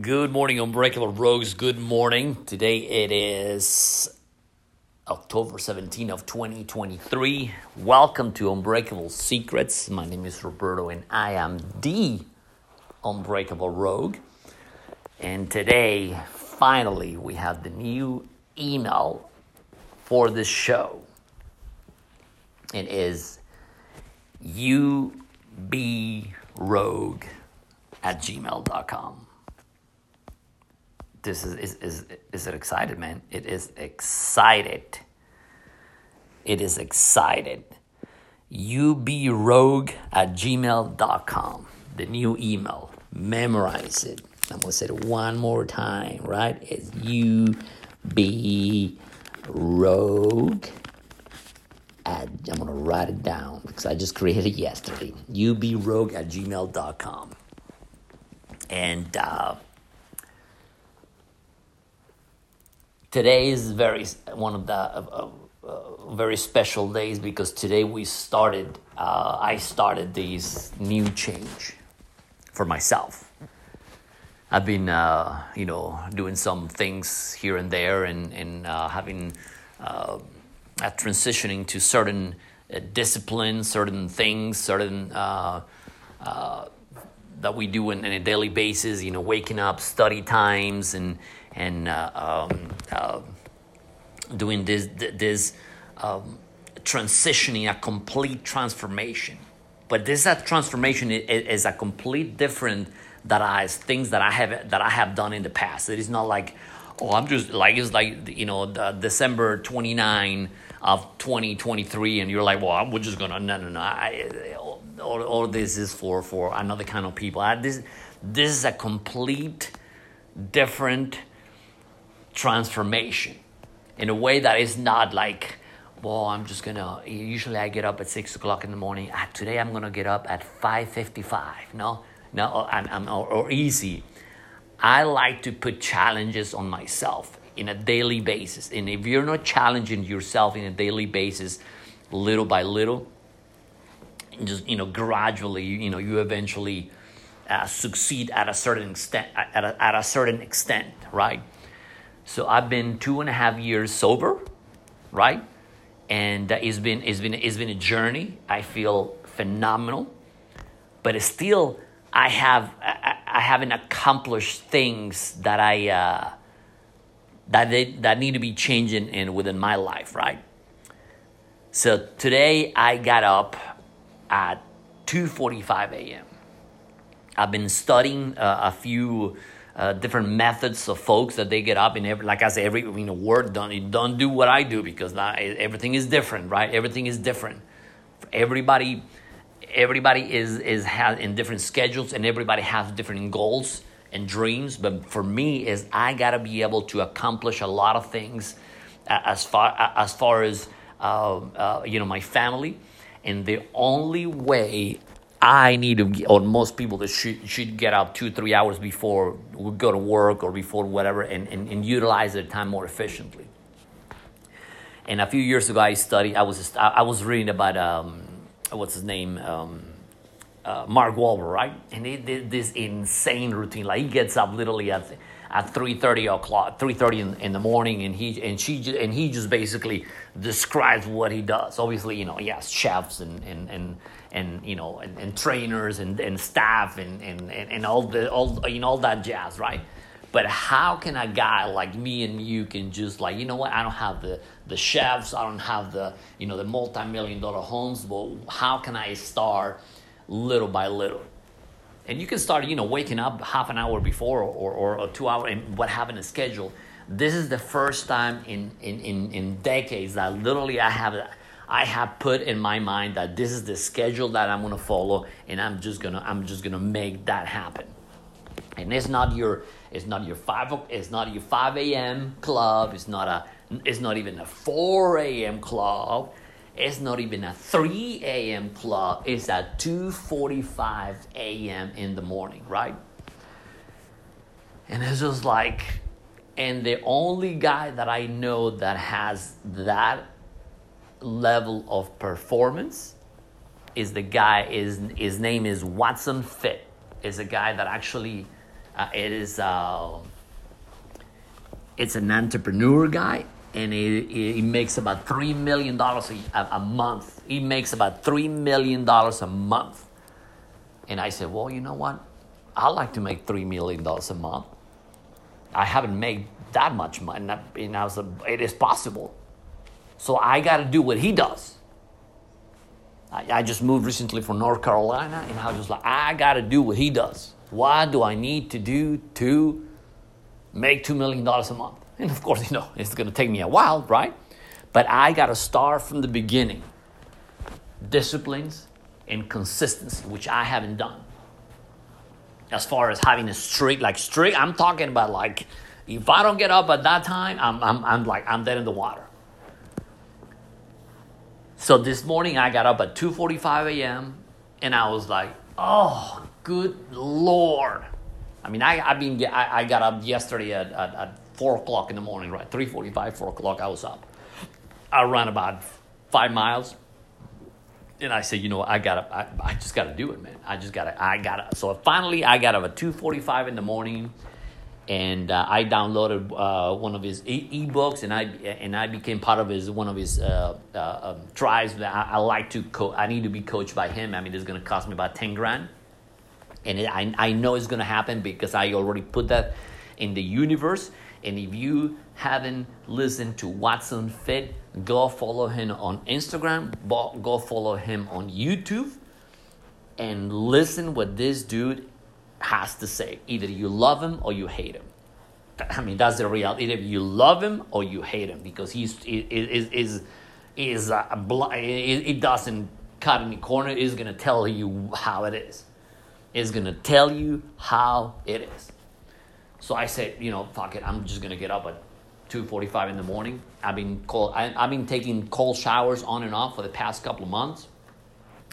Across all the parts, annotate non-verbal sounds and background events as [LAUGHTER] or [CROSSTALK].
Good morning, Unbreakable Rogues. Good morning. Today it is October 17 of 2023. Welcome to Unbreakable Secrets. My name is Roberto and I am the Unbreakable Rogue. And today, finally, we have the new email for this show. It is ubrogue at gmail.com this is, is, is, is it excited, man? It is excited. It is excited. ubrogue at gmail.com, the new email. Memorize it. I'm going to say it one more time, right? It's ubrogue at, I'm going to write it down because I just created it yesterday. ubrogue at gmail.com. And, uh, today is very one of the uh, uh, very special days because today we started. Uh, I started this new change for myself. I've been, uh, you know, doing some things here and there, and and uh, having uh, transitioning to certain disciplines, certain things, certain that we do on, on, a daily basis. You know, waking up, study times, and and uh, um, uh, doing this this um, transitioning, a complete transformation. But this that transformation is, a complete different that I things that I have that I have done in the past. It is not like oh I'm just like it's like you know December 29 of 2023 and you're like well we're just gonna no no no I, all, all this is for for another kind of people. I, this this is a complete different transformation in a way that is not like, well, I'm just gonna. Usually, I get up at six o'clock in the morning. Ah, today, I'm gonna get up at five fifty-five. No, no, I'm, I'm or, or easy. I like to put challenges on myself in a daily basis, and if you're not challenging yourself in a daily basis, little by little, just you know, gradually, you know, you eventually uh, succeed at a certain extent. At a, at a certain extent, right? So I've been two and a half years sober, right? And uh, it's been it's been it's been a journey. I feel phenomenal, but still I have I, I haven't accomplished things that I uh, that they, that need to be changing in within my life, right? So today I got up at 2:45 a.m. I've been studying uh, a few uh, different methods of folks that they get up in every like i say every you know word don't don't do what i do because not, everything is different right? Everything is different. Everybody everybody is is has in different schedules and everybody has different goals and dreams. But for me is i got to be able to accomplish a lot of things as far as far as uh, uh, you know my family. And the only way I need to, or most people that should, should get up two, three hours before we go to work or before whatever and, and, and utilize their time more efficiently. And a few years ago, I studied, I was, I was reading about, um, what's his name? Um, uh, Mark Wahlberg, right? And he did this insane routine. Like he gets up literally at at 3.30 o'clock 3.30 in, in, the morning and he and she and he just basically describes what he does obviously you know he has chefs and and and, and you know and, and trainers and, and staff and, and, and all the all you know all that jazz right but how can a guy like me and you can just like you know what i don't have the the chefs i don't have the you know the multi-million dollar homes but how can i start little by little. And you can start you know waking up half an hour before or, or, or two hours and what having a schedule. This is the first time in, in, in, in decades that literally i have i have put in my mind that this is the schedule that i'm to follow and i'm just to i'm just to make that happen. And it's not your it's not your five it's not your 5 a.m club. It's not a it's not even a 4 a.m club it's not even a 3 a.m. club. It's at 2:45 a.m. in the morning, right? And it's just like, and the only guy that I know that has that level of performance is the guy is his name is Watson Fit. Is a guy that actually Uh, it is uh, it's an entrepreneur guy, and he, he makes about three million dollars a, a month. He makes about three million dollars a month. And I said, well, you know what? I like to make three million dollars a month. I haven't made that much money, and I was, it is possible. So I got to do what he does. I, I just moved recently from North Carolina, and I was just like, I got to do what he does. What do I need to do to make $2 million a month? And of course, you know, it's going to take me a while, right? But I got to start from the beginning. Disciplines and consistency, which I haven't done. As far as having a strict, like strict, I'm talking about like, if I don't get up at that time, I'm, I'm, I'm like, I'm dead in the water. So this morning I got up at 2:45 a.m. and I was like, "Oh, good lord!" I mean, I I mean, I, I got up yesterday at, at, at four o'clock in the morning, right? 3:45, four o'clock. I was up. I ran about five miles, and I said, "You know, I gotta, I, I just gotta do it, man. I just gotta, I gotta." So finally, I got up at 2:45 in the morning and uh, I downloaded uh, one of his e- ebooks, and I and I became part of his one of his uh, uh um, tribes. That I, I, like to co- I need to be coached by him. I mean, it's going to cost me about ten grand, and it, I I know it's going to happen because I already put that in the universe. And if you haven't listened to Watson Fit, go follow him on Instagram. Go follow him on YouTube, and listen what this dude has to say. Either you love him or you hate him. I mean, that's the reality. Either you love him or you hate him because he's is is is it doesn't cut any corner. It's gonna tell you how it is. It's gonna tell you how it is. So I said, you know, fuck it. I'm just gonna get up at 2:45 in the morning. I've been cold. I, have been taking cold showers on and off for the past couple of months,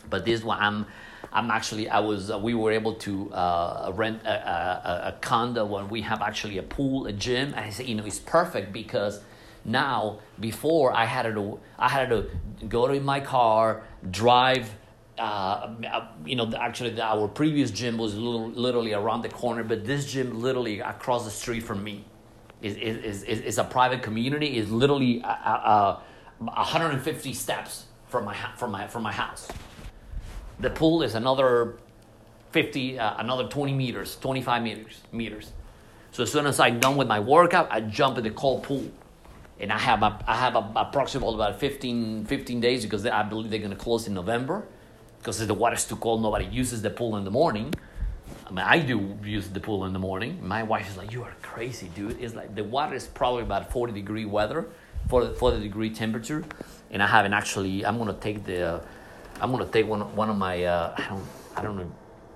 but this one I'm I'm actually, I was, uh, we were able to uh, rent a, a, a, condo when we have actually a pool, a gym. And I said, you know, it's perfect because now, before I had to, I had to go to my car, drive. Uh, you know, actually, our previous gym was literally around the corner, but this gym literally across the street from me is is, is, is a private community. is literally uh, uh, 150 steps from my from my from my house. The pool is another 50, uh, another 20 meters, 25 meters, meters. So as soon as I'm done with my workout, I jump in the cold pool. And I have, a, I have a, approximately about 15, 15 days because I believe they're going to close in November because the water's too cold. Nobody uses the pool in the morning. I mean, I do use the pool in the morning. My wife is like, "You are crazy, dude." It's like the water is probably about forty degree weather, 40, 40 degree temperature, and I haven't actually. I'm gonna take the I'm gonna take one one of my uh, I don't I don't know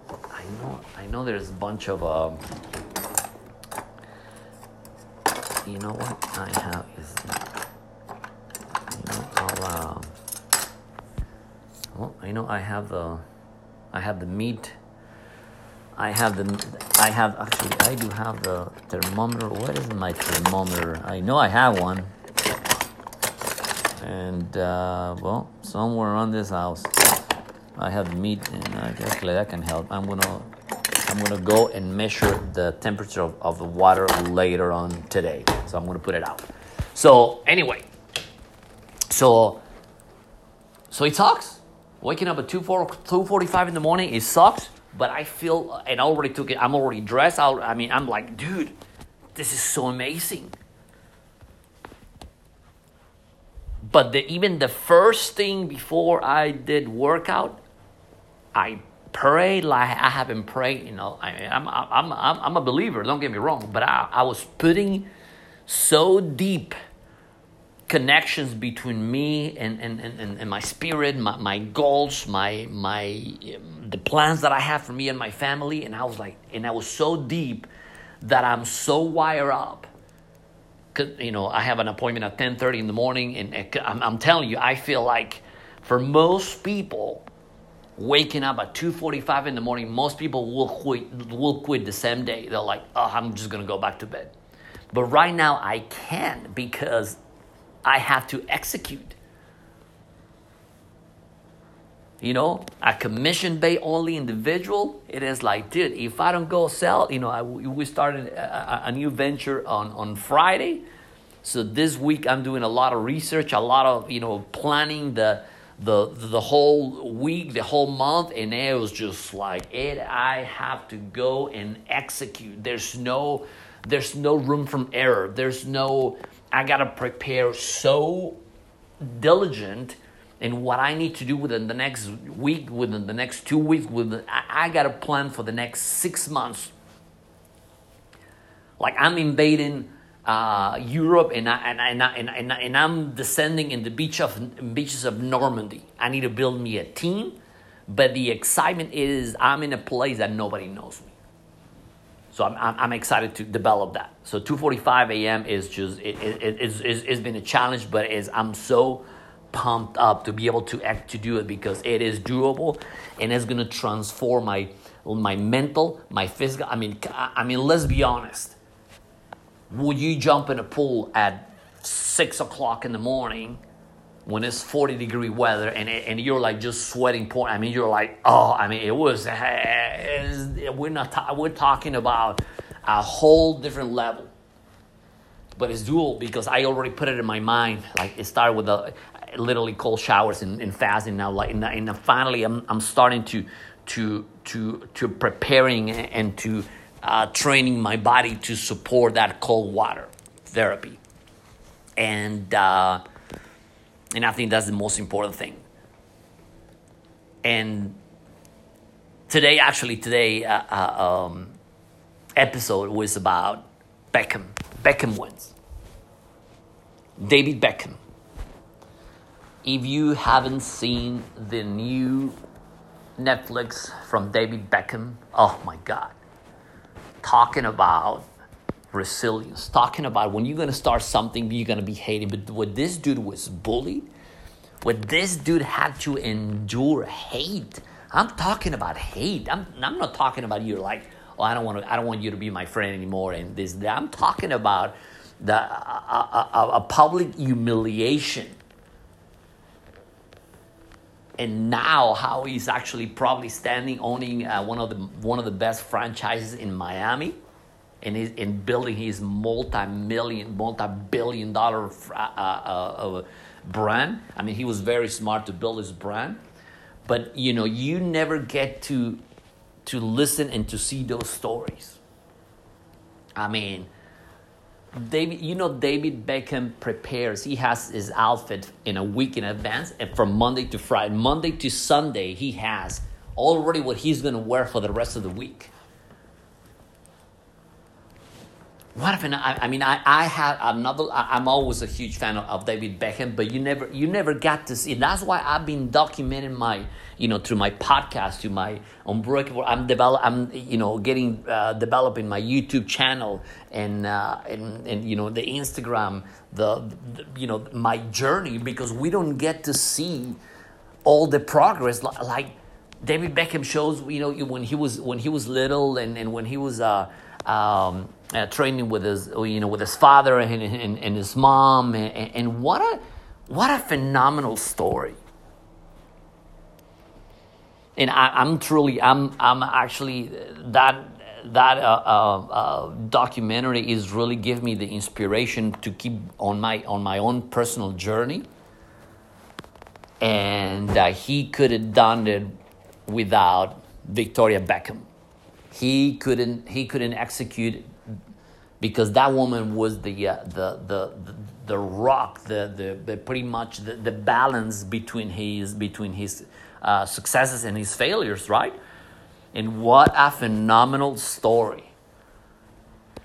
I know I know there's a bunch of um, you know what I have is you know I'll uh, well I know I have the I have the meat I have the I have actually I do have the thermometer what is my thermometer I know I have one and uh, well, somewhere around this house, I have meat, and actually that can help. I'm gonna I'm gonna go and measure the temperature of, of the water later on today. So I'm gonna put it out. So anyway, so so it sucks. Waking up at 2 2:45 in the morning, it sucks. But I feel, and I already took it. I'm already dressed out. I mean, I'm like, dude, this is so amazing. But the, even the first thing before I did workout, I prayed like I haven't prayed. You know, I, am I'm, I'm, I'm a believer. Don't get me wrong, but I, I was putting so deep connections between me and, and, and, and my spirit, my, my goals, my, my, um, the plans that I have for me and my family. And I was like, and I was so deep that I'm so wired up you know, I have an appointment at 10:30 in the morning, and I'm, I'm telling you, I feel like for most people, waking up at 2:45 in the morning, most people will quit will quit the same day. They're like, "Oh, I'm just going to go back to bed." But right now I can because I have to execute. you know, a commission based only individual, it is like, dude, if I don't go sell, you know, I, we started a, a, new venture on, on Friday. So this week I'm doing a lot of research, a lot of, you know, planning the, the, the whole week, the whole month. And it was just like, it, I have to go and execute. There's no, there's no room from error. There's no, I got to prepare so diligent in what I need to do within the next week, within the next two weeks, within, I, I gotta plan for the next six months. Like I'm invading uh, Europe and, I, and, I, and, I, and, I, and I'm descending in the beach of, beaches of Normandy. I need to build me a team, but the excitement is I'm in a place that nobody knows me. So I'm, I'm, I'm excited to develop that. So 2:45 a.m. is just it, it, it, it's, it's been a challenge, but is I'm so pumped up to be able to act to do it because it is doable and it's gonna transform my my mental, my physical. I mean, I mean, let's be honest. Would you jump in a pool at six o'clock in the morning when it's 40 degree weather and, and you're like just sweating point i mean you're like oh i mean it was we're not we're talking about a whole different level. But it's dual because i already put it in my mind. Like it started with a literally cold showers and, and fasting. Now like and, and finally I'm, I'm starting to to to to preparing and to uh, training my body to support that cold water therapy. And uh, and I think that's the most important thing. And today, actually, today uh, uh, um, episode was about Beckham. Beckham wins. David Beckham. If you haven't seen the new Netflix from David Beckham, oh my God. Talking about resilience, talking about when you're gonna start something, you're gonna be hated. But what this dude was bullied, what this dude had to endure hate. I'm talking about hate. I'm, I'm not talking about you like, oh, I don't want to, I don't want you to be my friend anymore. And this, that. I'm talking about the a, a, a public humiliation. And now, how he's actually probably standing owning uh, one of the one of the best franchises in Miami in, his, in building his multi-million, multi-billion dollar uh, uh, brand. I mean, he was very smart to build his brand. But, you know, you never get to, to listen and to see those stories. I mean, David, you know, David Beckham prepares. He has his outfit in a week in advance, and from Monday to Friday, Monday to Sunday, he has already what he's going to wear for the rest of the week. What if I, I mean I, I had another I, am always a huge fan of, of, David Beckham but you never you never got to see that's why I've been documenting my you know through my podcast to my unbreakable I'm develop I'm you know getting uh, developing my YouTube channel and, uh, and and you know the Instagram the, the you know my journey because we don't get to see all the progress like David Beckham shows you know when he was when he was little and, and when he was uh, um, uh, training with his, you know, with his father and, and, and his mom, and, and what a what a phenomenal story. And I, am truly, I'm, I'm actually that that uh, uh, uh, documentary is really give me the inspiration to keep on my on my own personal journey. And uh, he could have done it without Victoria Beckham. He couldn't he couldn't execute because that woman was the uh, the, the the the rock, the the, the pretty much the, the balance between his between his uh, successes and his failures, right? And what a phenomenal story!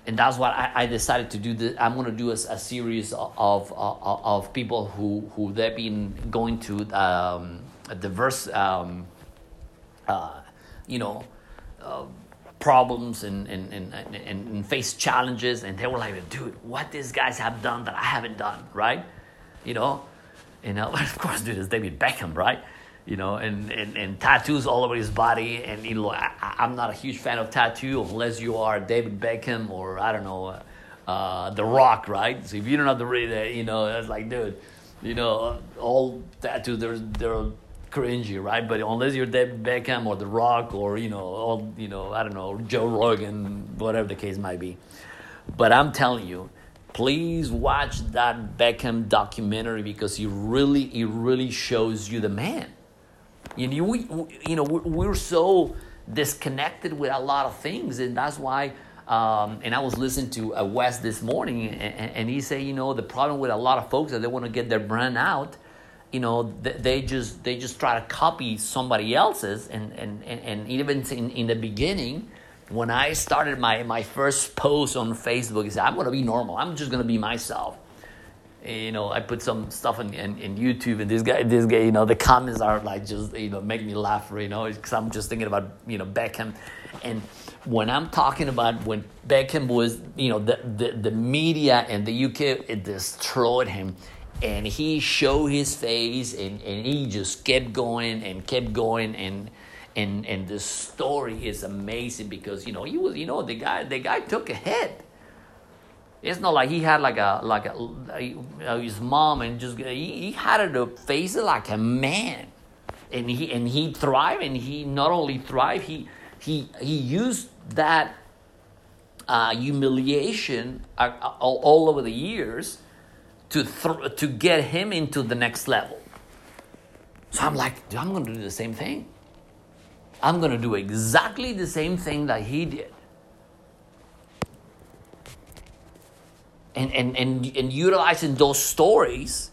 And that's what I, I decided to do. The, I'm going to do a, a series of, of, of people who who they've been going to um, diverse, um, uh, you know. Uh, problems and, and, and, and, face challenges and they were like dude what these guys have done that i haven't done right? You know? You know [LAUGHS] of course dude it's david beckham right? You know and, and, and tattoos all over his body and you know I, i'm not a huge fan of tattoo unless you are david beckham or i don't know uh, the rock right? So if you don't have the you know it's like dude you know all tattoos they're, they're cringy, right? But unless you're David Beckham or The Rock or you know, all you know, I don't know, Joe Rogan, whatever the case might be. But I'm telling you, please watch that Beckham documentary because he really, he really shows you the man. You know, we, you know, we're so disconnected with a lot of things, and that's why. Um, and I was listening to uh, Wes this morning, and, and he said, you know, the problem with a lot of folks that they want to get their brand out, you know, they just they just try to copy somebody else's, and and and even in, in the beginning, when I started my my first post on Facebook, I said, I'm to be normal. I'm just to be myself you know, I put some stuff in, in, in, YouTube, and this guy, this guy, you know, the comments are like just, you know, make me laugh, you know, because I'm just thinking about, you know, Beckham. And when I'm talking about when Beckham was, you know, the, the, the media and the UK, it destroyed him. And he showed his face, and, and he just kept going and kept going. And, and, and the story is amazing because, you know, he was, you know, the guy, the guy took a hit it's not like he had like a like a, a his mom and just he, he had to face it like a man, and he and he thrived and he not only thrived he he he used that uh, humiliation uh, all, all, over the years to th- to get him into the next level. So I'm like, I'm going to do the same thing. I'm going to do exactly the same thing that he did. and, and, and, and utilizing those stories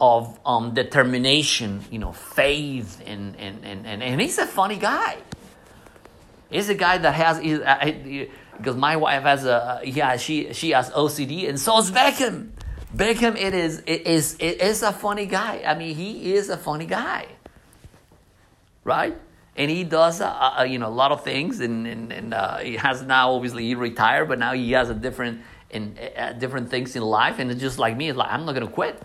of um, determination, you know, faith, and, and, and, and, and he's a funny guy. He's a guy that has, because my wife has a, yeah, she, she has OCD, and so is Beckham. Beckham, it is, it is, it is a funny guy. I mean, he is a funny guy, right? and he does a, uh, you know a lot of things and and, and uh, he has now obviously he retired but now he has a different in uh, different things in life and it's just like me it's like i'm not gonna quit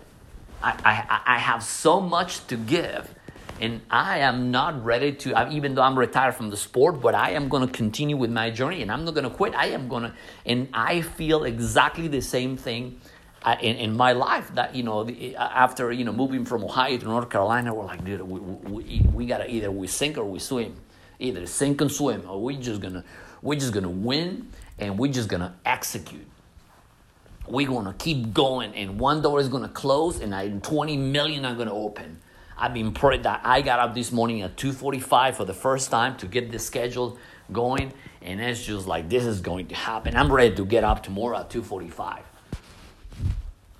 I, I, I have so much to give and i am not ready to even though i'm retired from the sport but i am going to continue with my journey and i'm not going to quit. I am going to and i feel exactly the same thing uh, in, in my life that you know uh, after you know moving from ohio to north carolina we're like dude we, we, we gotta either we sink or we swim. Either sink and swim or we just gonna we're just gonna win and we're just gonna execute. We're gonna keep going and one door is gonna close and I, 20 million are gonna open i've been praying that i got up this morning at 2.45 for the first time to get this schedule going and it's just like this is going to happen i'm ready to get up tomorrow at 2.45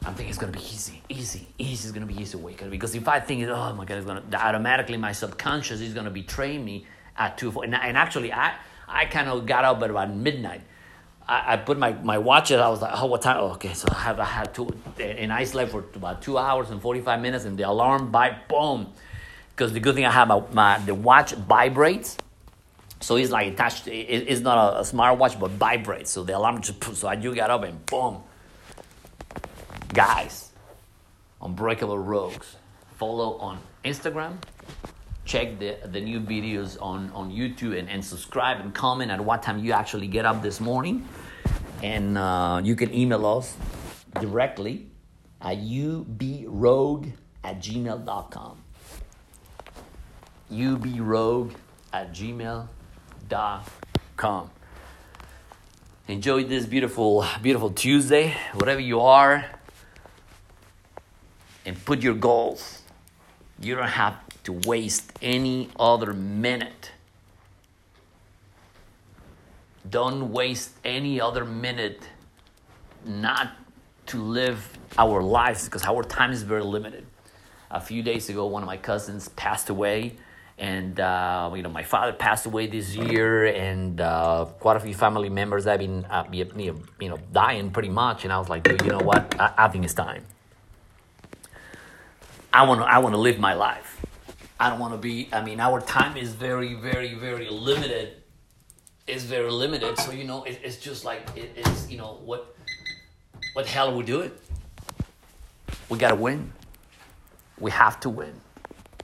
I'm thinking it's gonna be easy, easy, easy. It's gonna be easy to wake up because if I think, oh my god, it's gonna automatically my subconscious is gonna betray me at two. And, and actually, I I kind of got up at about midnight. I, I put my, my watch at. I was like, oh, what time? Oh, okay, so I have I had two, and I slept for about two hours and forty five minutes, and the alarm by boom, because the good thing I have my, my the watch vibrates. So it's like attached. It, it's not a, a smart watch, but vibrates. So the alarm just so I do get up and boom, guys, Unbreakable Rogues. Follow on Instagram. Check the, the new videos on, on YouTube and, and subscribe and comment at what time you actually get up this morning. And uh, you can email us directly at ubrogue at gmail.com. ubrogue at gmail.com. Enjoy this beautiful, beautiful Tuesday, whatever you are and put your goals. You don't have to waste any other minute. Don't waste any other minute not to live our lives because our time is very limited. A few days ago, one of my cousins passed away, and uh, you know my father passed away this year, and uh, quite a few family members have been uh, you know dying pretty much. And I was like, dude, you know what? I, I think it's time. I want to I want to live my life. I don't want to be. I mean, our time is very, very, very limited. It's very limited. So you know, it, it's just like it, it's you know what what hell are we doing? We gotta win. We have to win.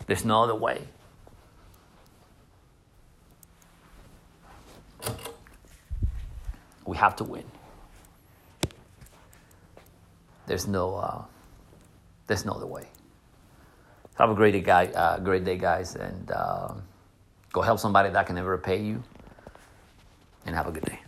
There's no other way. We have to win. There's no uh, there's no other way. Have a great day, guy. Uh, great day, guys, and uh, go help somebody that can never repay you. And have a good day.